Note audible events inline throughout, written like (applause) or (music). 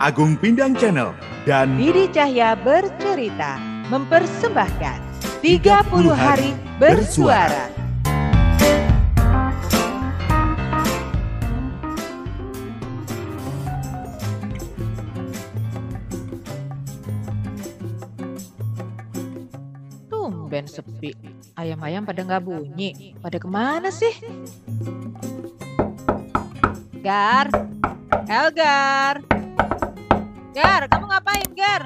Agung Pindang Channel dan Didi Cahya bercerita mempersembahkan 30 hari bersuara. Tumben sepi. Ayam-ayam pada nggak bunyi. Pada ke mana sih? Gar, Elgar. Gar, kamu ngapain, Gar?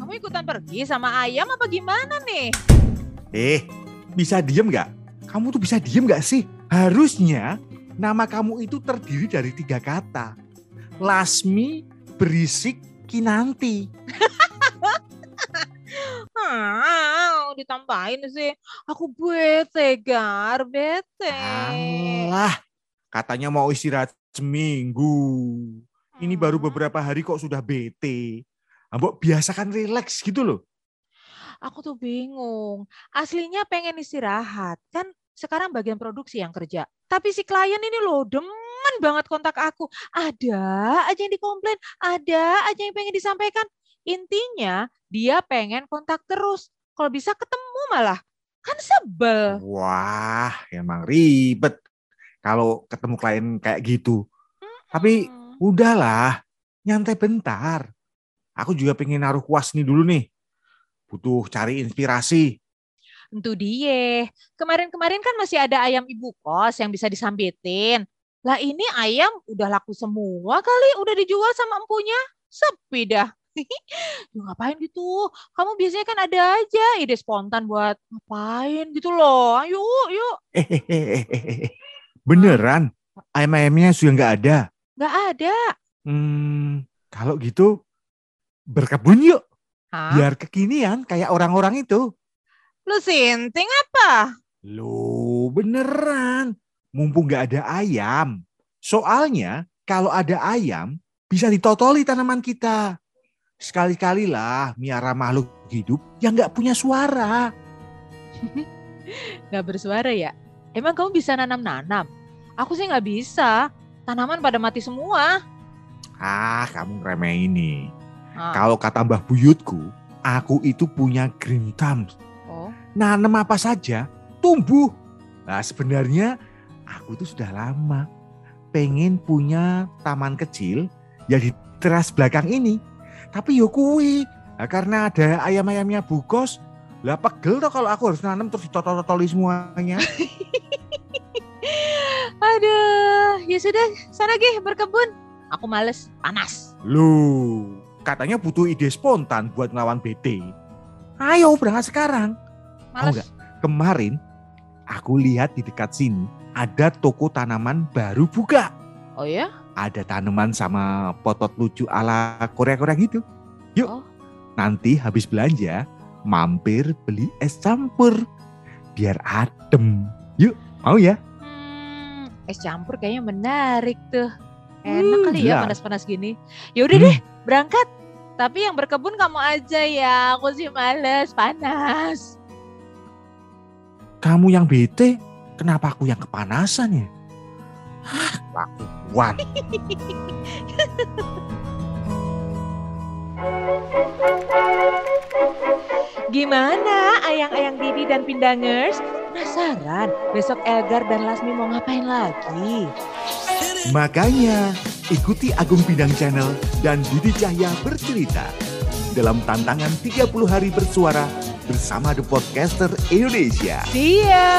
Kamu ikutan pergi sama ayam apa gimana nih? Eh, bisa diem nggak? Kamu tuh bisa diem nggak sih? Harusnya nama kamu itu terdiri dari tiga kata. Lasmi, berisik, kinanti. (laughs) Ah, ditambahin sih. Aku bete, Gar, bete. Alah, katanya mau istirahat seminggu. Ini baru beberapa hari kok sudah bete. Ambok biasakan rileks gitu loh. Aku tuh bingung. Aslinya pengen istirahat. Kan sekarang bagian produksi yang kerja. Tapi si klien ini loh demen banget kontak aku. Ada aja yang dikomplain. Ada aja yang pengen disampaikan. Intinya dia pengen kontak terus. Kalau bisa ketemu malah. Kan sebel. Wah, emang ribet kalau ketemu klien kayak gitu. Tapi Hmm. Udahlah, nyantai bentar. Aku juga pengen naruh kuas nih dulu nih. Butuh cari inspirasi. Itu dia. Kemarin-kemarin kan masih ada ayam ibu kos yang bisa disambitin. Lah ini ayam udah laku semua kali, udah dijual sama empunya. Sepi dah. (laughs) Duh, ngapain gitu? Kamu biasanya kan ada aja ide spontan buat ngapain gitu loh. Ayo, yuk. Eh, beneran? Ayam-ayamnya sudah nggak ada? Nggak ada. Hmm, kalau gitu berkebun yuk. Hah? Biar kekinian kayak orang-orang itu. Lu sinting apa? Loh, beneran. Mumpung nggak ada ayam. Soalnya kalau ada ayam, bisa ditotoli tanaman kita. Sekali-kali lah miara makhluk hidup yang nggak punya suara. (laughs) Nggak bersuara ya? Emang kamu bisa nanam-nanam? Aku sih nggak bisa. Tanaman pada mati semua. Ah, kamu remeh ini. Ah, Kalau kata Mbah Buyutku, aku itu punya green thumbs. oh. Nanam apa saja, tumbuh. Nah sebenarnya aku itu sudah lama pengen punya taman kecil ya di teras belakang ini. Tapi yo kuwi, nah, karena ada ayam-ayamnya bukos, lah pegel toh kalau aku harus nanam terus ditotol-totoli semuanya. (laughs) Aduh, ya sudah, sana Gih berkebun. Aku males, panas. Loh, katanya butuh ide spontan buat ngelawan BT. Ayo berangkat sekarang. Males. nggak? Kemarin aku lihat di dekat sini ada toko tanaman baru buka. Oh ya? Ada tanaman sama potot lucu ala Korea-Korea gitu. Yuk, Oh. nanti habis belanja mampir beli es campur biar adem. Yuk, mau ya? Es campur kayaknya menarik tuh. Enak Hmm, kali ya jelas. panas-panas gini. Ya udah Hmm. deh, berangkat. Tapi yang berkebun kamu aja ya. Aku sih males, panas. Kamu yang bete, kenapa aku yang kepanasan ya? Hah, lakuan. (laughs) Gimana ayang-ayang Didi dan Pindangers? Penasaran besok Elgar dan Lasmi mau ngapain lagi? Makanya, ikuti Agung Bidang Channel dan Didi Cahya bercerita dalam tantangan 30 hari bersuara bersama The Podcaster Indonesia. See ya!